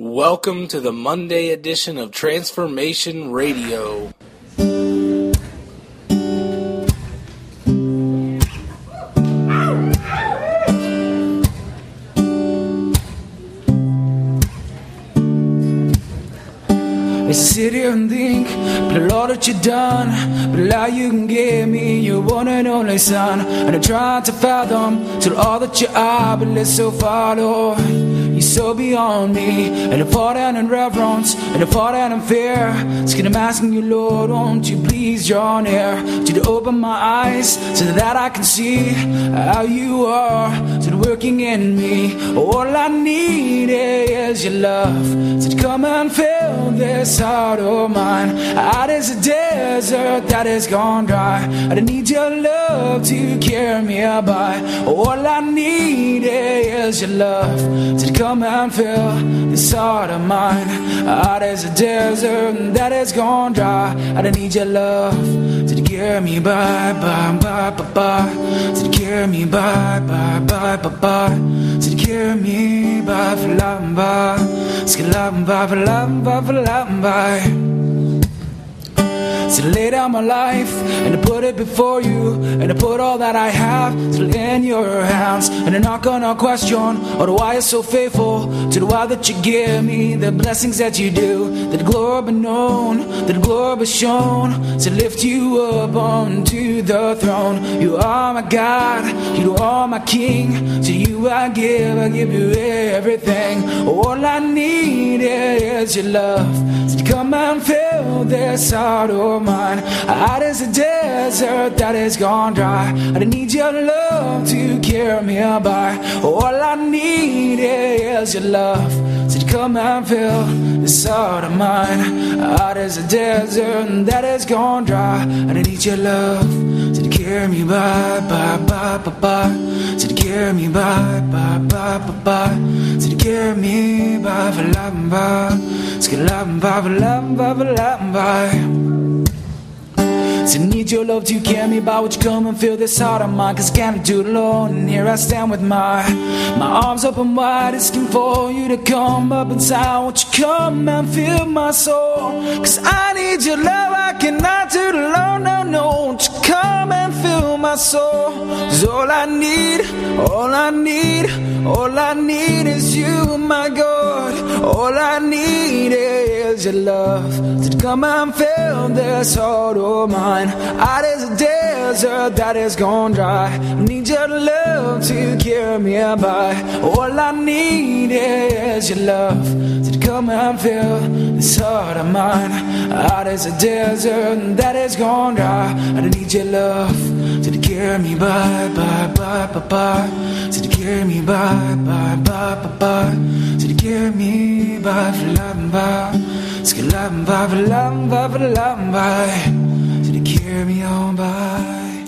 Welcome to the Monday edition of Transformation Radio. I sit here and think, but all that you done, but all you can give me, your one and only son. And I try to fathom till all that you are, but let's so far, Lord. You're so beyond me, and fall down in reverence, and fall down in fear. So I'm asking you, Lord, won't you please draw near to open my eyes so that I can see how you are, so working in me. All I need is your love, so come and fill this heart of mine. Out is a desert that has gone dry. I need your love to carry me by. All I need is your love to come and fill this heart of mine. Out is a desert that has gone dry. I don't need your love to carry me by, by, by, by, by. To carry me by, by, by, by, by. To carry me by, for lamba. Skilamba, for lamba, for lamba. So lay down my life and I put it before you and I put all that I have in your hands. And I'm not gonna question or why you're so faithful to the why that you give me the blessings that you do? That glory be known that glory be shown to lift you up onto the throne. You are my God you are my King. To you I give I give you everything. All I need is your love. so come and fill this heart of mine. Out as a desert that has gone dry. I need your love to carry me by. All I need is your love. So come and fill this heart of mine. Out as a desert that has gone dry. I need your love. So carry me by, by, by, by, by. So carry me by, by, by, by, by. So carry me by, for lamba. Skilamba, for lamba, for lamba. So need your love to you carry me by. Would you come and fill this heart of mine? Cause I can't do it alone. And here I stand with my my arms open wide, asking for you to come up inside. Won't you come and fill my soul? Cause I need your love. I cannot do it alone. No, no. Won't you come and fill my soul? Cause all I need, all I need, all I need is you, my God. All I need is your love to come and fill this heart of mine. Out is a desert that has gone dry. Need your love to carry me by. All I need is your love to come and fill this heart of mine. Out is a desert that has gone dry. I need your love to carry me by, by, by, by, by. To carry me by, by, by, by, by. To carry me by, for lamba. Skilamba, for lamba, for lamba to carry me on by.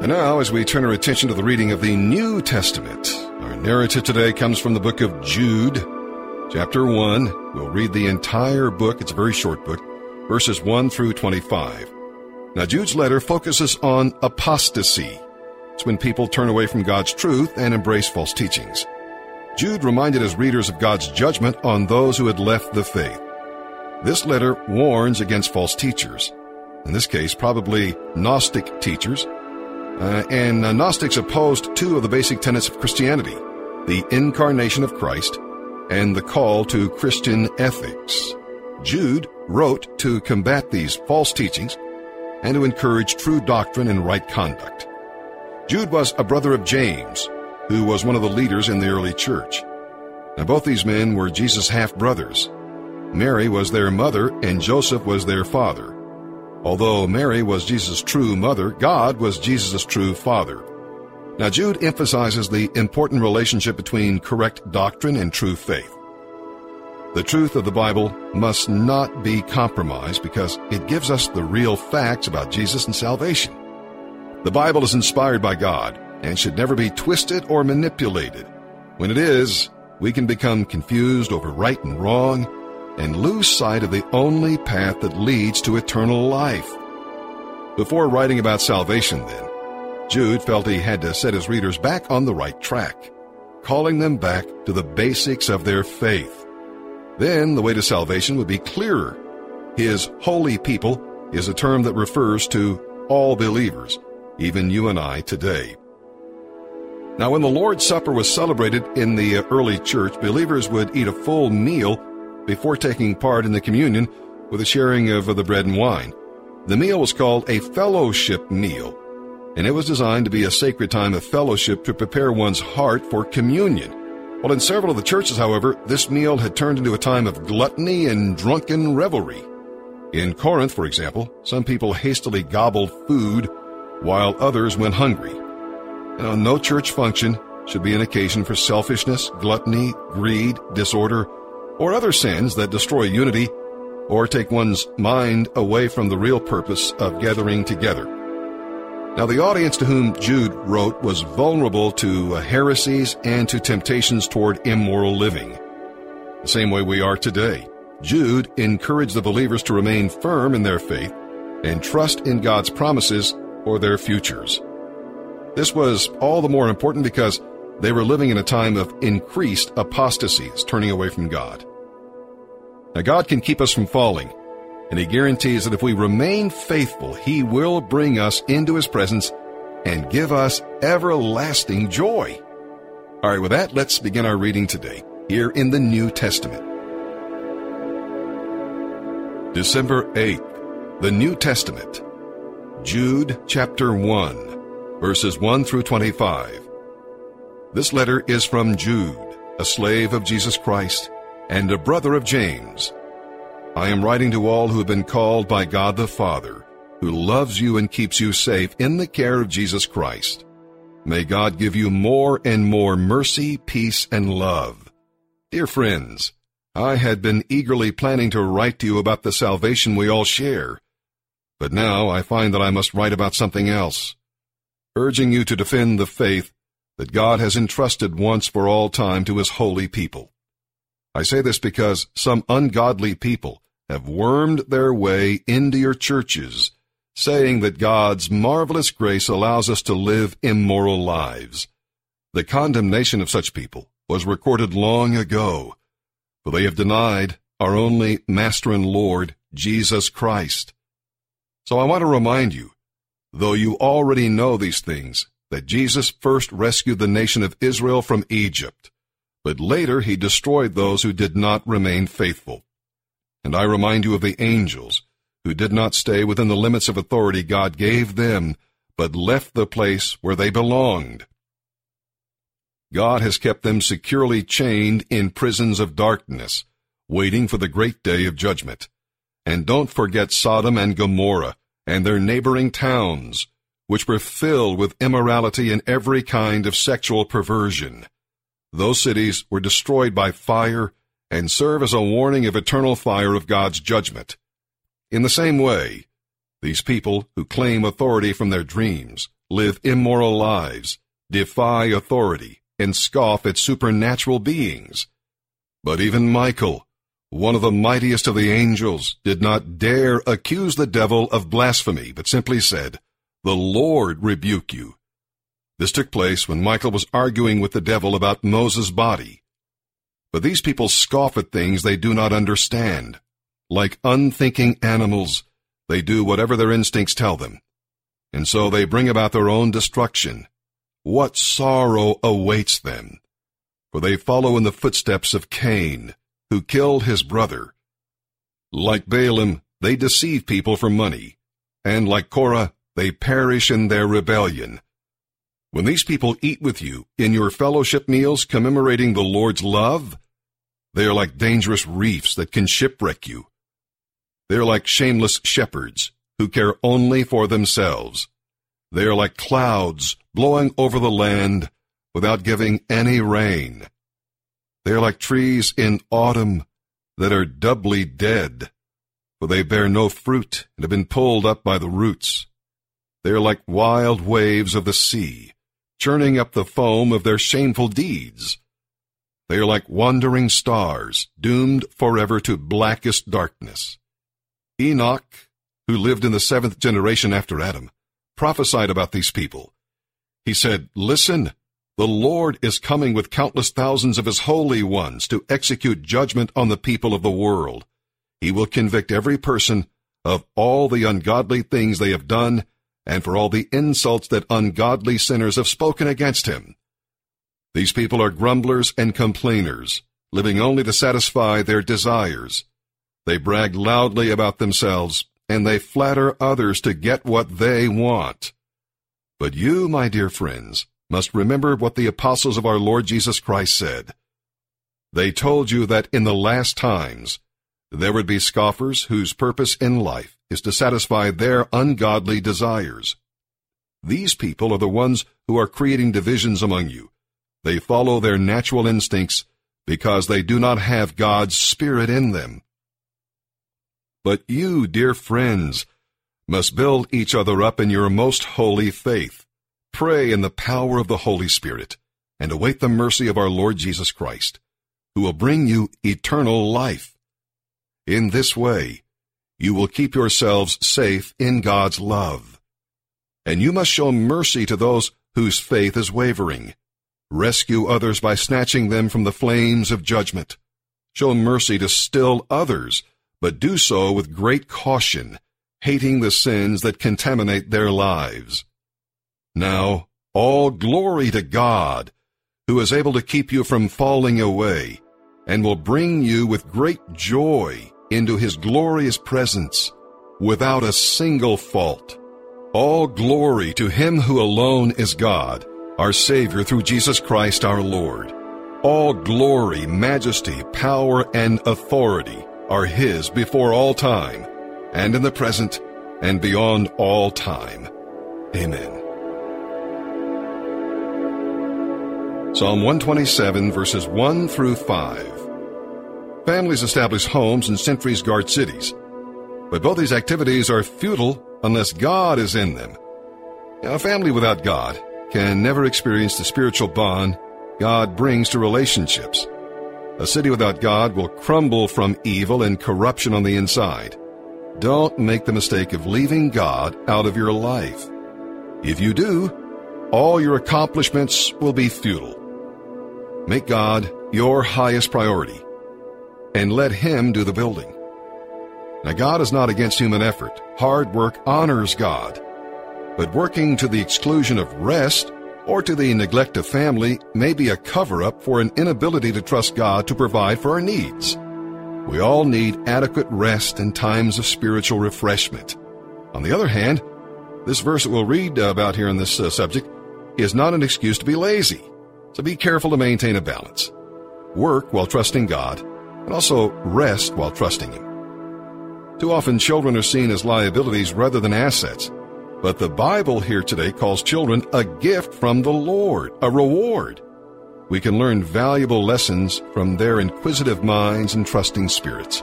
And now, as we turn our attention to the reading of the New Testament, our narrative today comes from the book of Jude, chapter 1. We'll read the entire book, it's a very short book, verses 1 through 25. Now, Jude's letter focuses on apostasy. It's when people turn away from God's truth and embrace false teachings. Jude reminded his readers of God's judgment on those who had left the faith. This letter warns against false teachers, in this case, probably Gnostic teachers, uh, and uh, Gnostics opposed two of the basic tenets of Christianity the incarnation of Christ and the call to Christian ethics. Jude wrote to combat these false teachings and to encourage true doctrine and right conduct. Jude was a brother of James, who was one of the leaders in the early church. Now, both these men were Jesus' half brothers. Mary was their mother and Joseph was their father. Although Mary was Jesus' true mother, God was Jesus' true father. Now, Jude emphasizes the important relationship between correct doctrine and true faith. The truth of the Bible must not be compromised because it gives us the real facts about Jesus and salvation. The Bible is inspired by God and should never be twisted or manipulated. When it is, we can become confused over right and wrong and lose sight of the only path that leads to eternal life. Before writing about salvation, then, Jude felt he had to set his readers back on the right track. calling them back to the basics of their faith. Then the way to salvation would be clearer. His holy people is a term that refers to all believers, even you and I today. Now, when the Lord's Supper was celebrated in the early church, believers would eat a full meal before taking part in the communion with the sharing of the bread and wine. The meal was called a fellowship meal, and it was designed to be a sacred time of fellowship to prepare one's heart for communion. Well, in several of the churches, however, this meal had turned into a time of gluttony and drunken revelry. In Corinth, for example, some people hastily gobbled food while others went hungry. Now, no church function should be an occasion for selfishness, gluttony, greed, disorder, or other sins that destroy unity or take one's mind away from the real purpose of gathering together. Now, the audience to whom Jude wrote was vulnerable to heresies and to temptations toward immoral living. The same way we are today. Jude encouraged the believers to remain firm in their faith and trust in God's promises for their futures. This was all the more important because they were living in a time of increased apostasies, turning away from God. Now, God can keep us from falling, and He guarantees that if we remain faithful, He will bring us into His presence and give us everlasting joy. All right, with that, let's begin our reading today, here in the New Testament. December 8th, the New Testament. Jude chapter 1, verses 1 through 25. This letter is from Jude, a slave of Jesus Christ and a brother of James. I am writing to all who have been called by God the Father, who loves you and keeps you safe in the care of Jesus Christ. May God give you more and more mercy, peace, and love. Dear friends, I had been eagerly planning to write to you about the salvation we all share. But now I find that I must write about something else, urging you to defend the faith that God has entrusted once for all time to his holy people. I say this because some ungodly people have wormed their way into your churches, saying that God's marvelous grace allows us to live immoral lives. The condemnation of such people was recorded long ago for they have denied our only Master and Lord, Jesus Christ. So I want to remind you, though you already know these things, that Jesus first rescued the nation of Israel from Egypt, but later he destroyed those who did not remain faithful. And I remind you of the angels, who did not stay within the limits of authority God gave them, but left the place where they belonged. God has kept them securely chained in prisons of darkness, waiting for the great day of judgment. And don't forget Sodom and Gomorrah and their neighboring towns, which were filled with immorality and every kind of sexual perversion. Those cities were destroyed by fire and serve as a warning of eternal fire of God's judgment. In the same way, these people who claim authority from their dreams live immoral lives, defy authority, and scoff at supernatural beings. But even Michael, one of the mightiest of the angels, did not dare accuse the devil of blasphemy, but simply said, The Lord rebuke you. This took place when Michael was arguing with the devil about Moses' body. But these people scoff at things they do not understand. Like unthinking animals, they do whatever their instincts tell them. And so they bring about their own destruction what sorrow awaits them? For they follow in the footsteps of Cain, who killed his brother. Like Balaam, they deceive people for money, and like Korah, they perish in their rebellion. When these people eat with you in your fellowship meals commemorating the Lord's love, they are like dangerous reefs that can shipwreck you. They are like shameless shepherds who care only for themselves. They are like clouds blowing over the land without giving any rain. They are like trees in autumn that are doubly dead, for they bear no fruit and have been pulled up by the roots. They are like wild waves of the sea, churning up the foam of their shameful deeds. They are like wandering stars, doomed forever to blackest darkness. Enoch, who lived in the seventh generation after Adam, prophesied about these people. He said, Listen, The Lord is coming with countless thousands of his holy ones to execute judgment on the people of the world. He will convict every person of all the ungodly things they have done and for all the insults that ungodly sinners have spoken against him. These people are grumblers and complainers, living only to satisfy their desires. They brag loudly about themselves, and they flatter others to get what they want. But you, my dear friends, must remember what the apostles of our Lord Jesus Christ said. They told you that in the last times there would be scoffers whose purpose in life is to satisfy their ungodly desires. These people are the ones who are creating divisions among you. They follow their natural instincts because they do not have God's Spirit in them. But you, dear friends, must build each other up in your most holy faith Pray in the power of the Holy Spirit and await the mercy of our Lord Jesus Christ, who will bring you eternal life. In this way, you will keep yourselves safe in God's love. And you must show mercy to those whose faith is wavering. Rescue others by snatching them from the flames of judgment. Show mercy to still others, but do so with great caution, hating the sins that contaminate their lives. Now, all glory to God, who is able to keep you from falling away, and will bring you with great joy into his glorious presence, without a single fault. All glory to him who alone is God, our Savior through Jesus Christ our Lord. All glory, majesty, power, and authority are his before all time, and in the present, and beyond all time. Amen. Psalm 127, verses 1 through 5. Families establish homes and sentries guard cities. But both these activities are futile unless God is in them. A family without God can never experience the spiritual bond God brings to relationships. A city without God will crumble from evil and corruption on the inside. Don't make the mistake of leaving God out of your life. If you do, all your accomplishments will be futile. Make God your highest priority and let Him do the building. Now, God is not against human effort. Hard work honors God. But working to the exclusion of rest or to the neglect of family may be a cover up for an inability to trust God to provide for our needs. We all need adequate rest and times of spiritual refreshment. On the other hand, this verse that we'll read about here in this uh, subject is not an excuse to be lazy. So be careful to maintain a balance. Work while trusting God, and also rest while trusting Him. Too often, children are seen as liabilities rather than assets. But the Bible here today calls children a gift from the Lord, a reward. We can learn valuable lessons from their inquisitive minds and trusting spirits.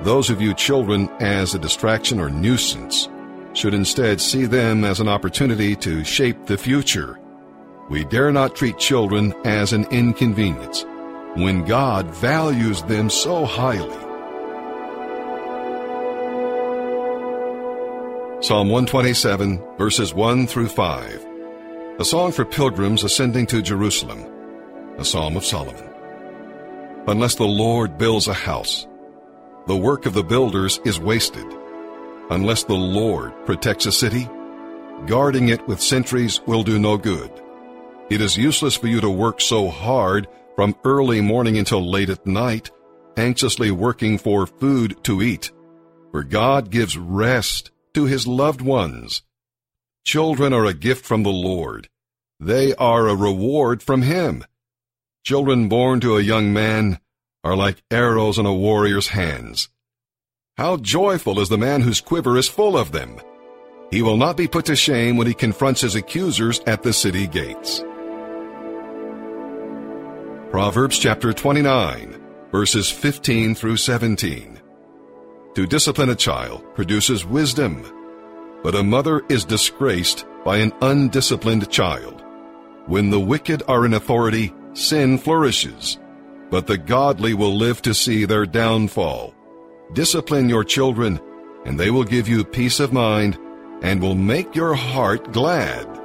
Those who view children as a distraction or nuisance should instead see them as an opportunity to shape the future we dare not treat children as an inconvenience when God values them so highly. Psalm 127, verses 1 through 5. A song for pilgrims ascending to Jerusalem. A psalm of Solomon. Unless the Lord builds a house, the work of the builders is wasted. Unless the Lord protects a city, guarding it with sentries will do no good. It is useless for you to work so hard from early morning until late at night, anxiously working for food to eat. For God gives rest to his loved ones. Children are a gift from the Lord. They are a reward from him. Children born to a young man are like arrows in a warrior's hands. How joyful is the man whose quiver is full of them! He will not be put to shame when he confronts his accusers at the city gates. Proverbs chapter 29, verses 15 through 17. To discipline a child produces wisdom, but a mother is disgraced by an undisciplined child. When the wicked are in authority, sin flourishes, but the godly will live to see their downfall. Discipline your children, and they will give you peace of mind and will make your heart glad.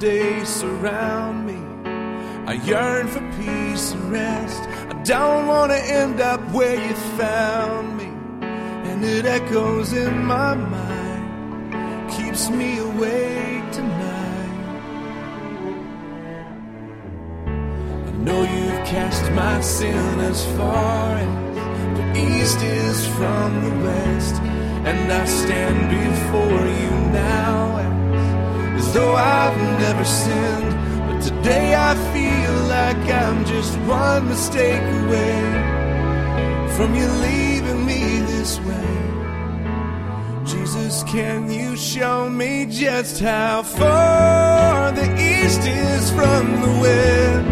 Yesterday surround me. I yearn for peace and rest. I don't want to end up where you found me. And it echoes in my mind, keeps me awake tonight. I know you've cast my sin as far as the east is from the west. And I stand before you now though I've never sinned. But today I feel like I'm just one mistake away from you leaving me this way. Jesus, can you show me just how far the east is from the west?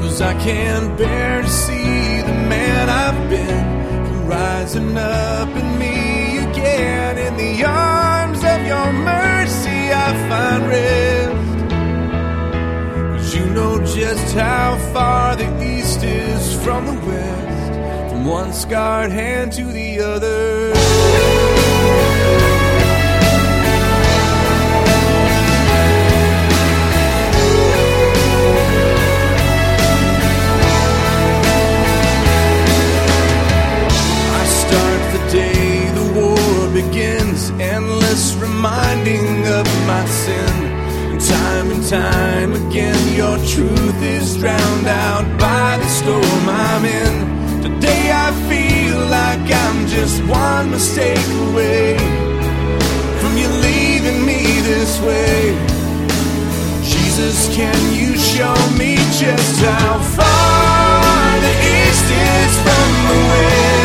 Cause I can't bear to see the man I've been rising up in me again. In the arms of your mercy, I find rest. Cause you know just how far the east is from the west, from one scarred hand to the other. Endless reminding of my sin. And time and time again, your truth is drowned out by the storm I'm in. Today I feel like I'm just one mistake away from you leaving me this way. Jesus, can you show me just how far the east is from the west?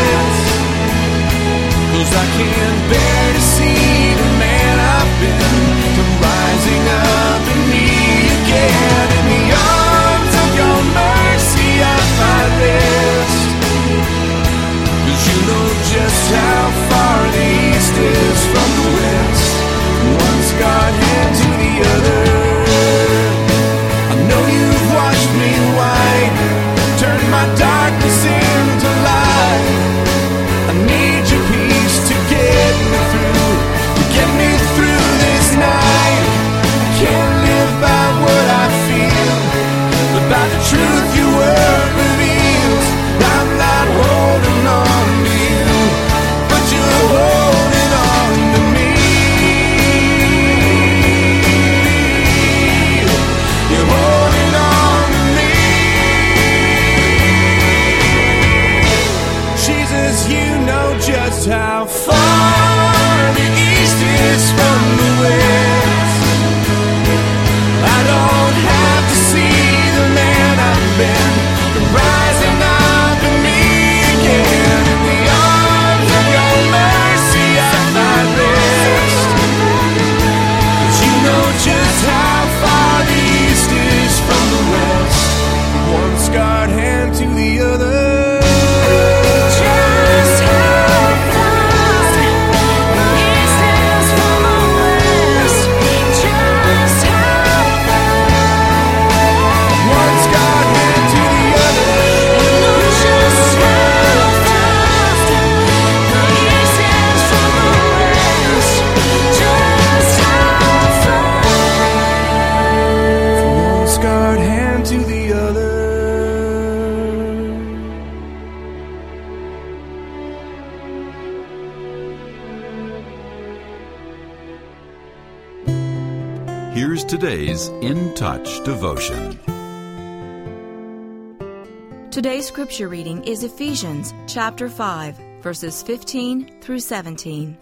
Hand to the other. Scripture reading is Ephesians chapter 5, verses 15 through 17.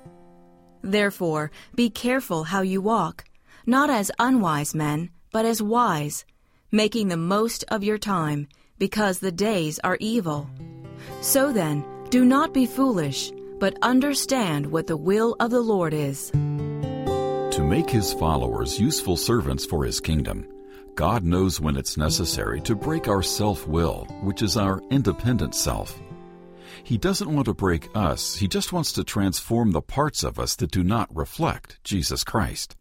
Therefore, be careful how you walk, not as unwise men, but as wise, making the most of your time, because the days are evil. So then, do not be foolish, but understand what the will of the Lord is. To make his followers useful servants for his kingdom, God knows when it's necessary to break our self will, which is our independent self. He doesn't want to break us, He just wants to transform the parts of us that do not reflect Jesus Christ.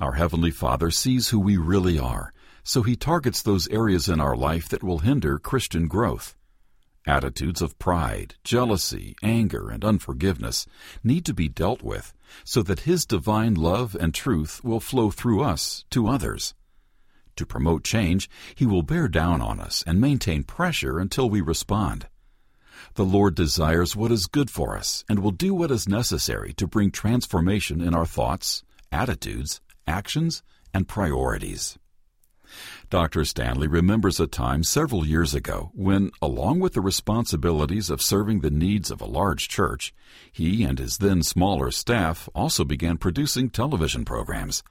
Our Heavenly Father sees who we really are, so He targets those areas in our life that will hinder Christian growth. Attitudes of pride, jealousy, anger, and unforgiveness need to be dealt with so that His divine love and truth will flow through us to others. To promote change, He will bear down on us and maintain pressure until we respond. The Lord desires what is good for us and will do what is necessary to bring transformation in our thoughts, attitudes, actions, and priorities. Dr. Stanley remembers a time several years ago when, along with the responsibilities of serving the needs of a large church, he and his then smaller staff also began producing television programs.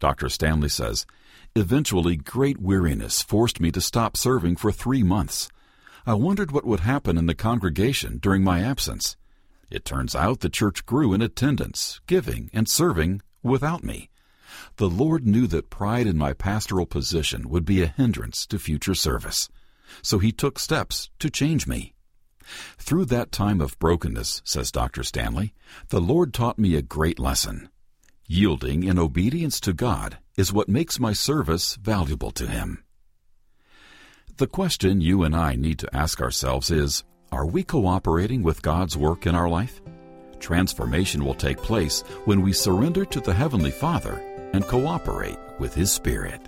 Dr. Stanley says, Eventually, great weariness forced me to stop serving for three months. I wondered what would happen in the congregation during my absence. It turns out the church grew in attendance, giving, and serving without me. The Lord knew that pride in my pastoral position would be a hindrance to future service, so He took steps to change me. Through that time of brokenness, says Dr. Stanley, the Lord taught me a great lesson. Yielding in obedience to God is what makes my service valuable to Him. The question you and I need to ask ourselves is Are we cooperating with God's work in our life? Transformation will take place when we surrender to the Heavenly Father and cooperate with His Spirit.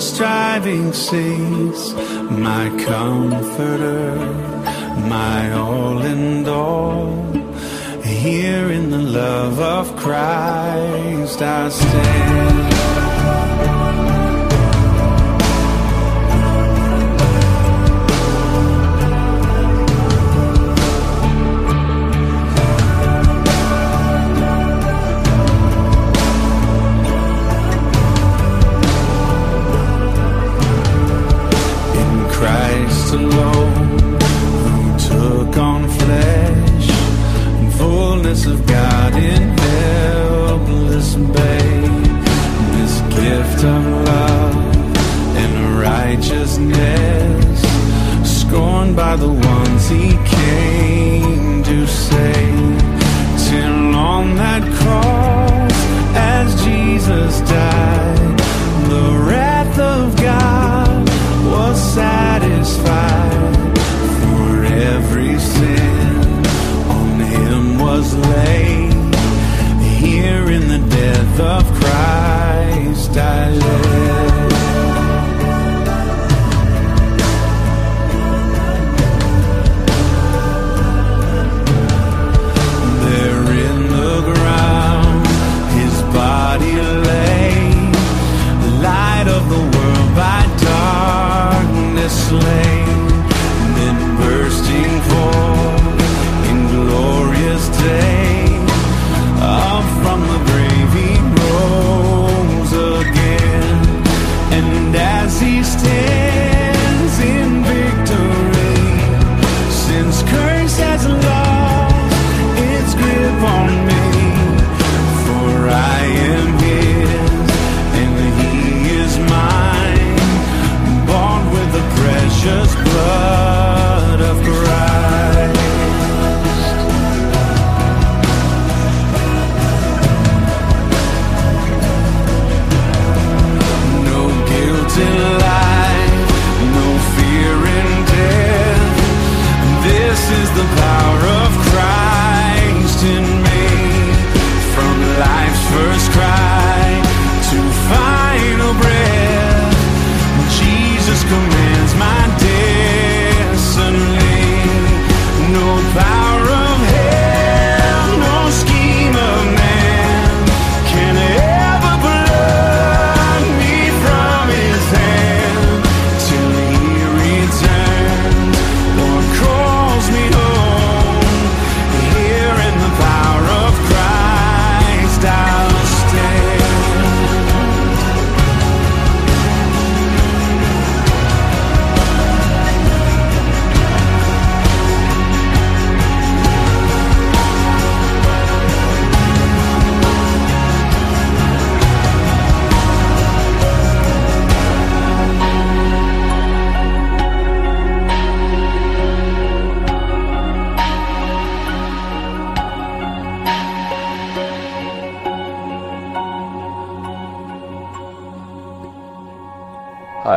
striving cease, my comforter, my all and all. Here in the love of Christ I stand.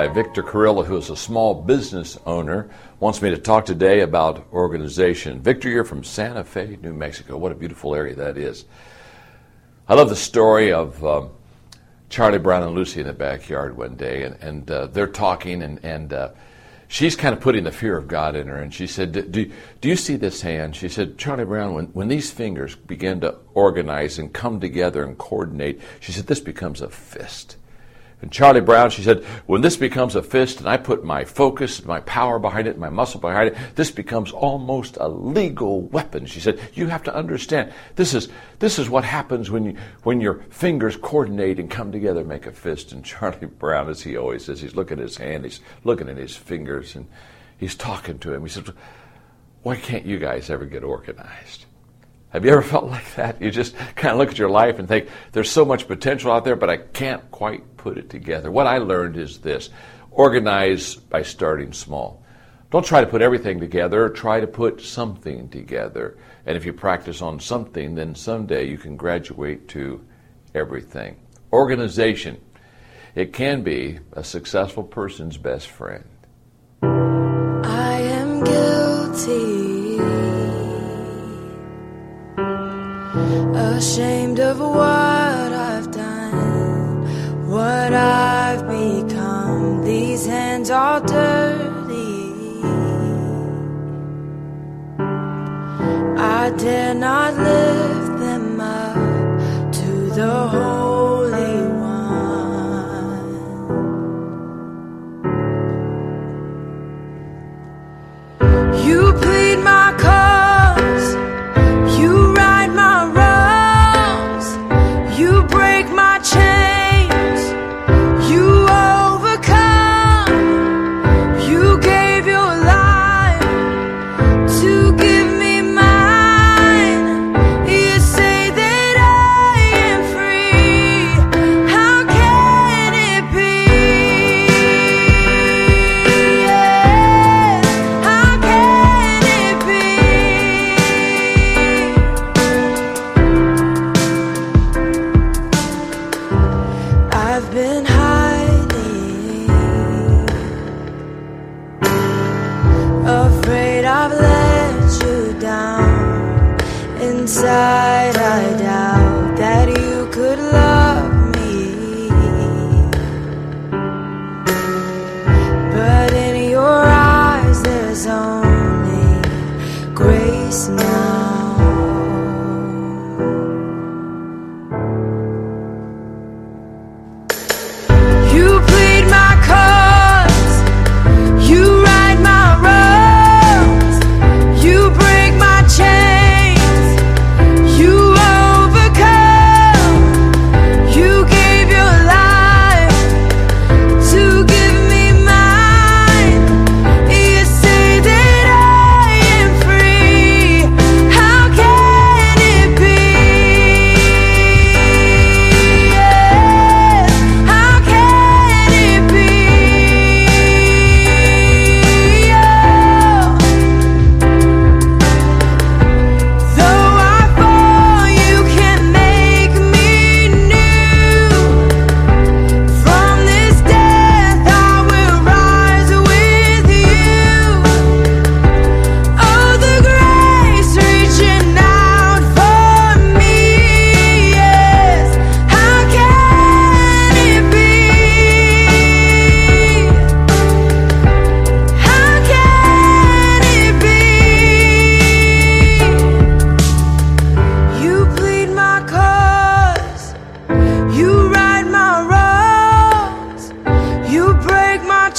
Victor Carrillo, who is a small business owner, wants me to talk today about organization. Victor, you're from Santa Fe, New Mexico. What a beautiful area that is. I love the story of um, Charlie Brown and Lucy in the backyard one day, and, and uh, they're talking, and, and uh, she's kind of putting the fear of God in her. And she said, do, do you see this hand? She said, Charlie Brown, when, when these fingers begin to organize and come together and coordinate, she said, this becomes a fist. And Charlie Brown, she said, when this becomes a fist and I put my focus, my power behind it, my muscle behind it, this becomes almost a legal weapon. She said, you have to understand, this is, this is what happens when, you, when your fingers coordinate and come together and make a fist. And Charlie Brown, as he always says, he's looking at his hand, he's looking at his fingers, and he's talking to him. He says, why can't you guys ever get organized? Have you ever felt like that? You just kind of look at your life and think, there's so much potential out there, but I can't quite put it together. What I learned is this organize by starting small. Don't try to put everything together, try to put something together. And if you practice on something, then someday you can graduate to everything. Organization. It can be a successful person's best friend. I am guilty, ashamed of what grace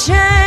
change.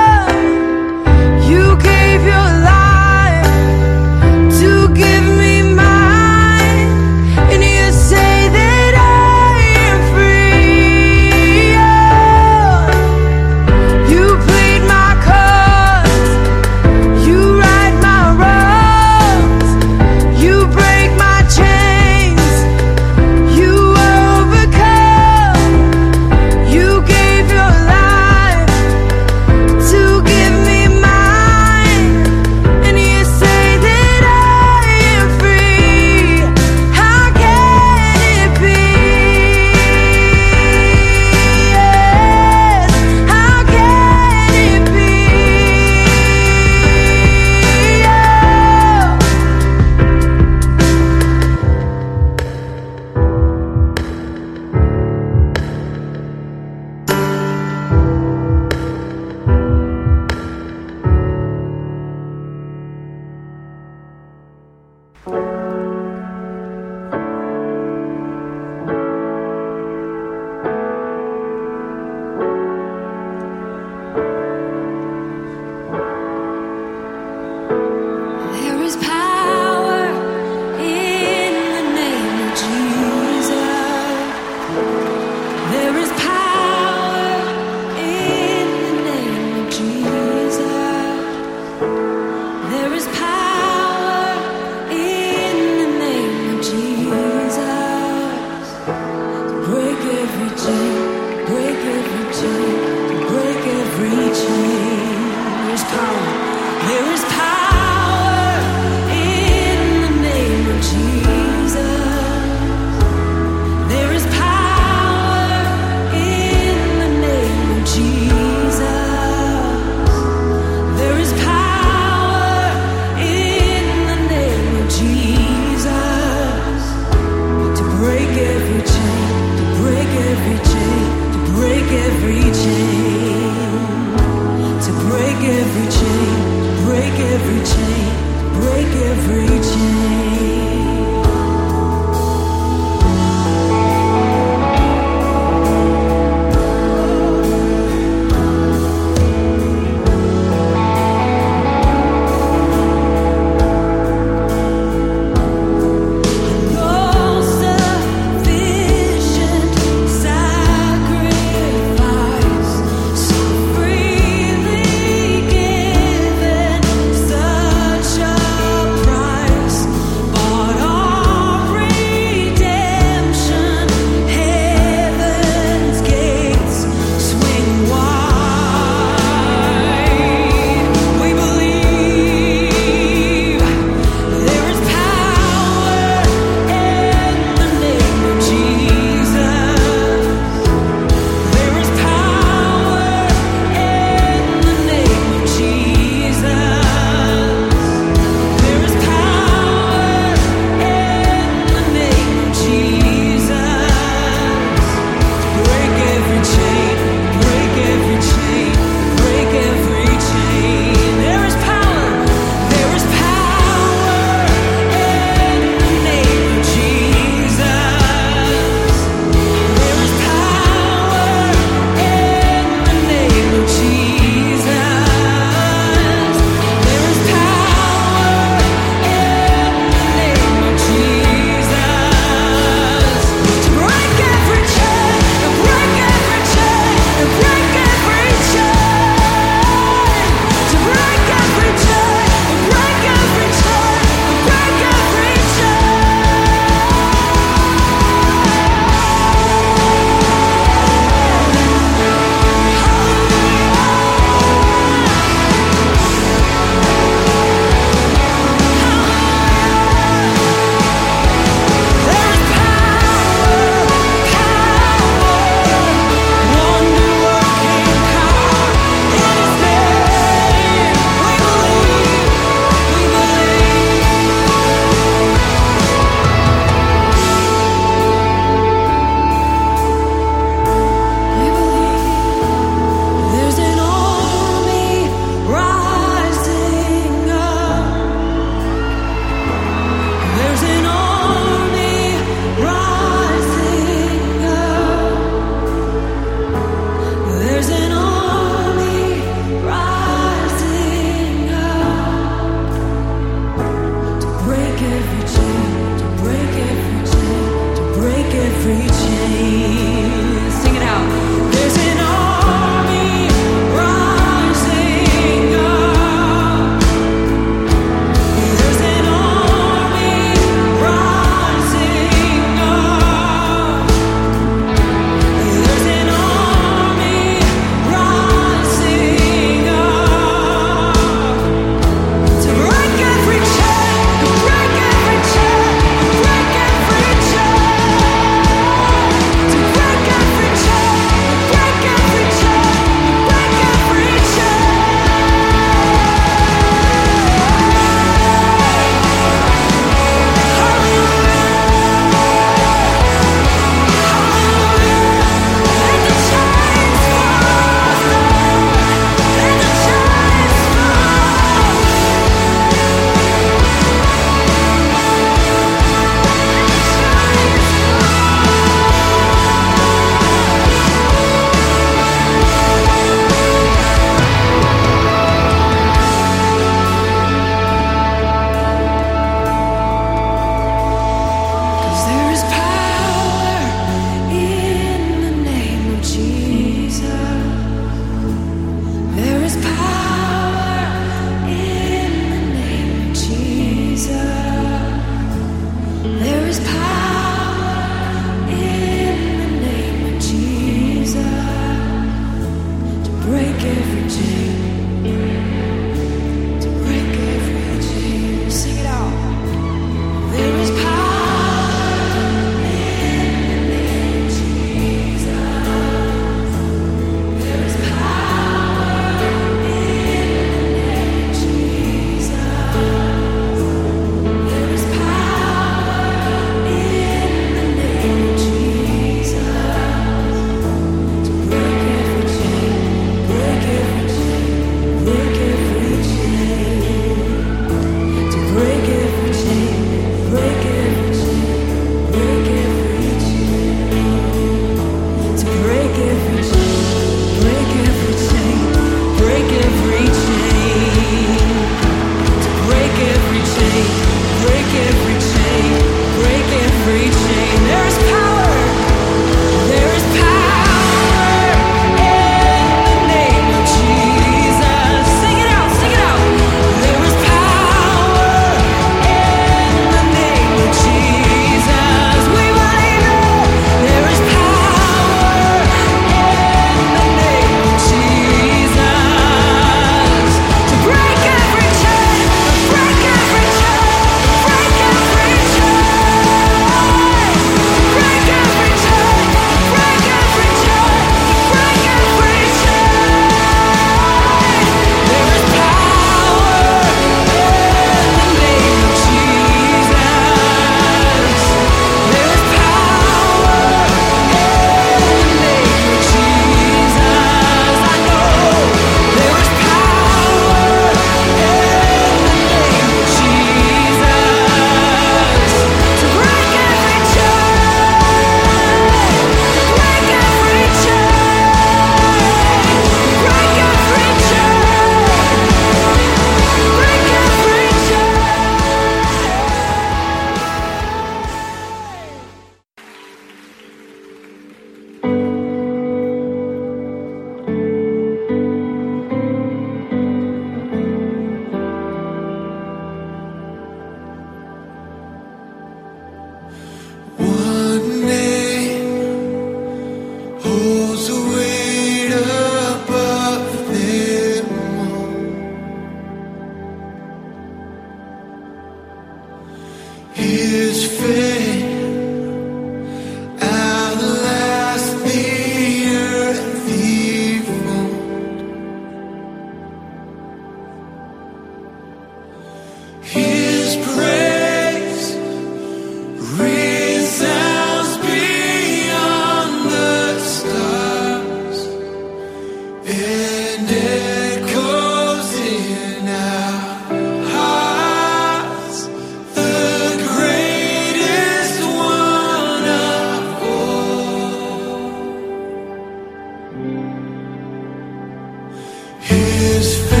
His face.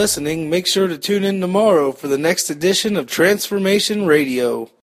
Listening. Make sure to tune in tomorrow for the next edition of Transformation Radio.